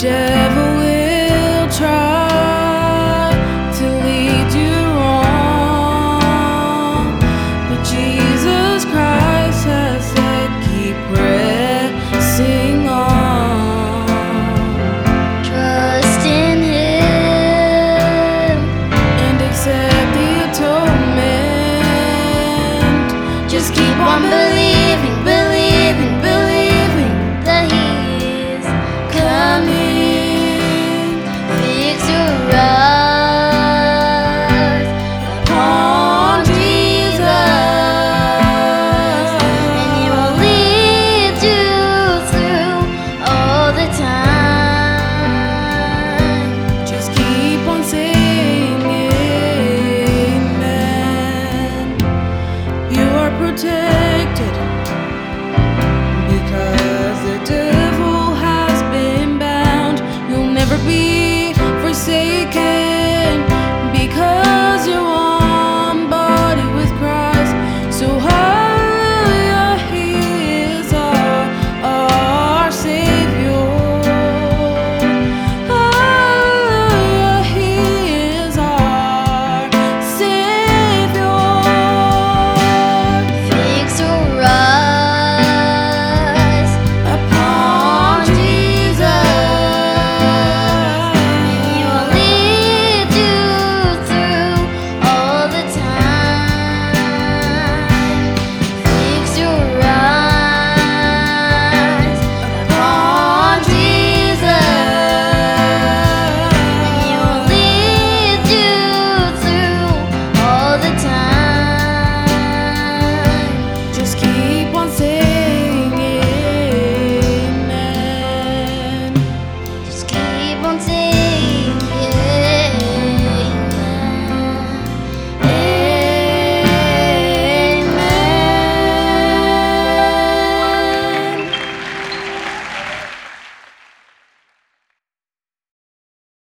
dead. day.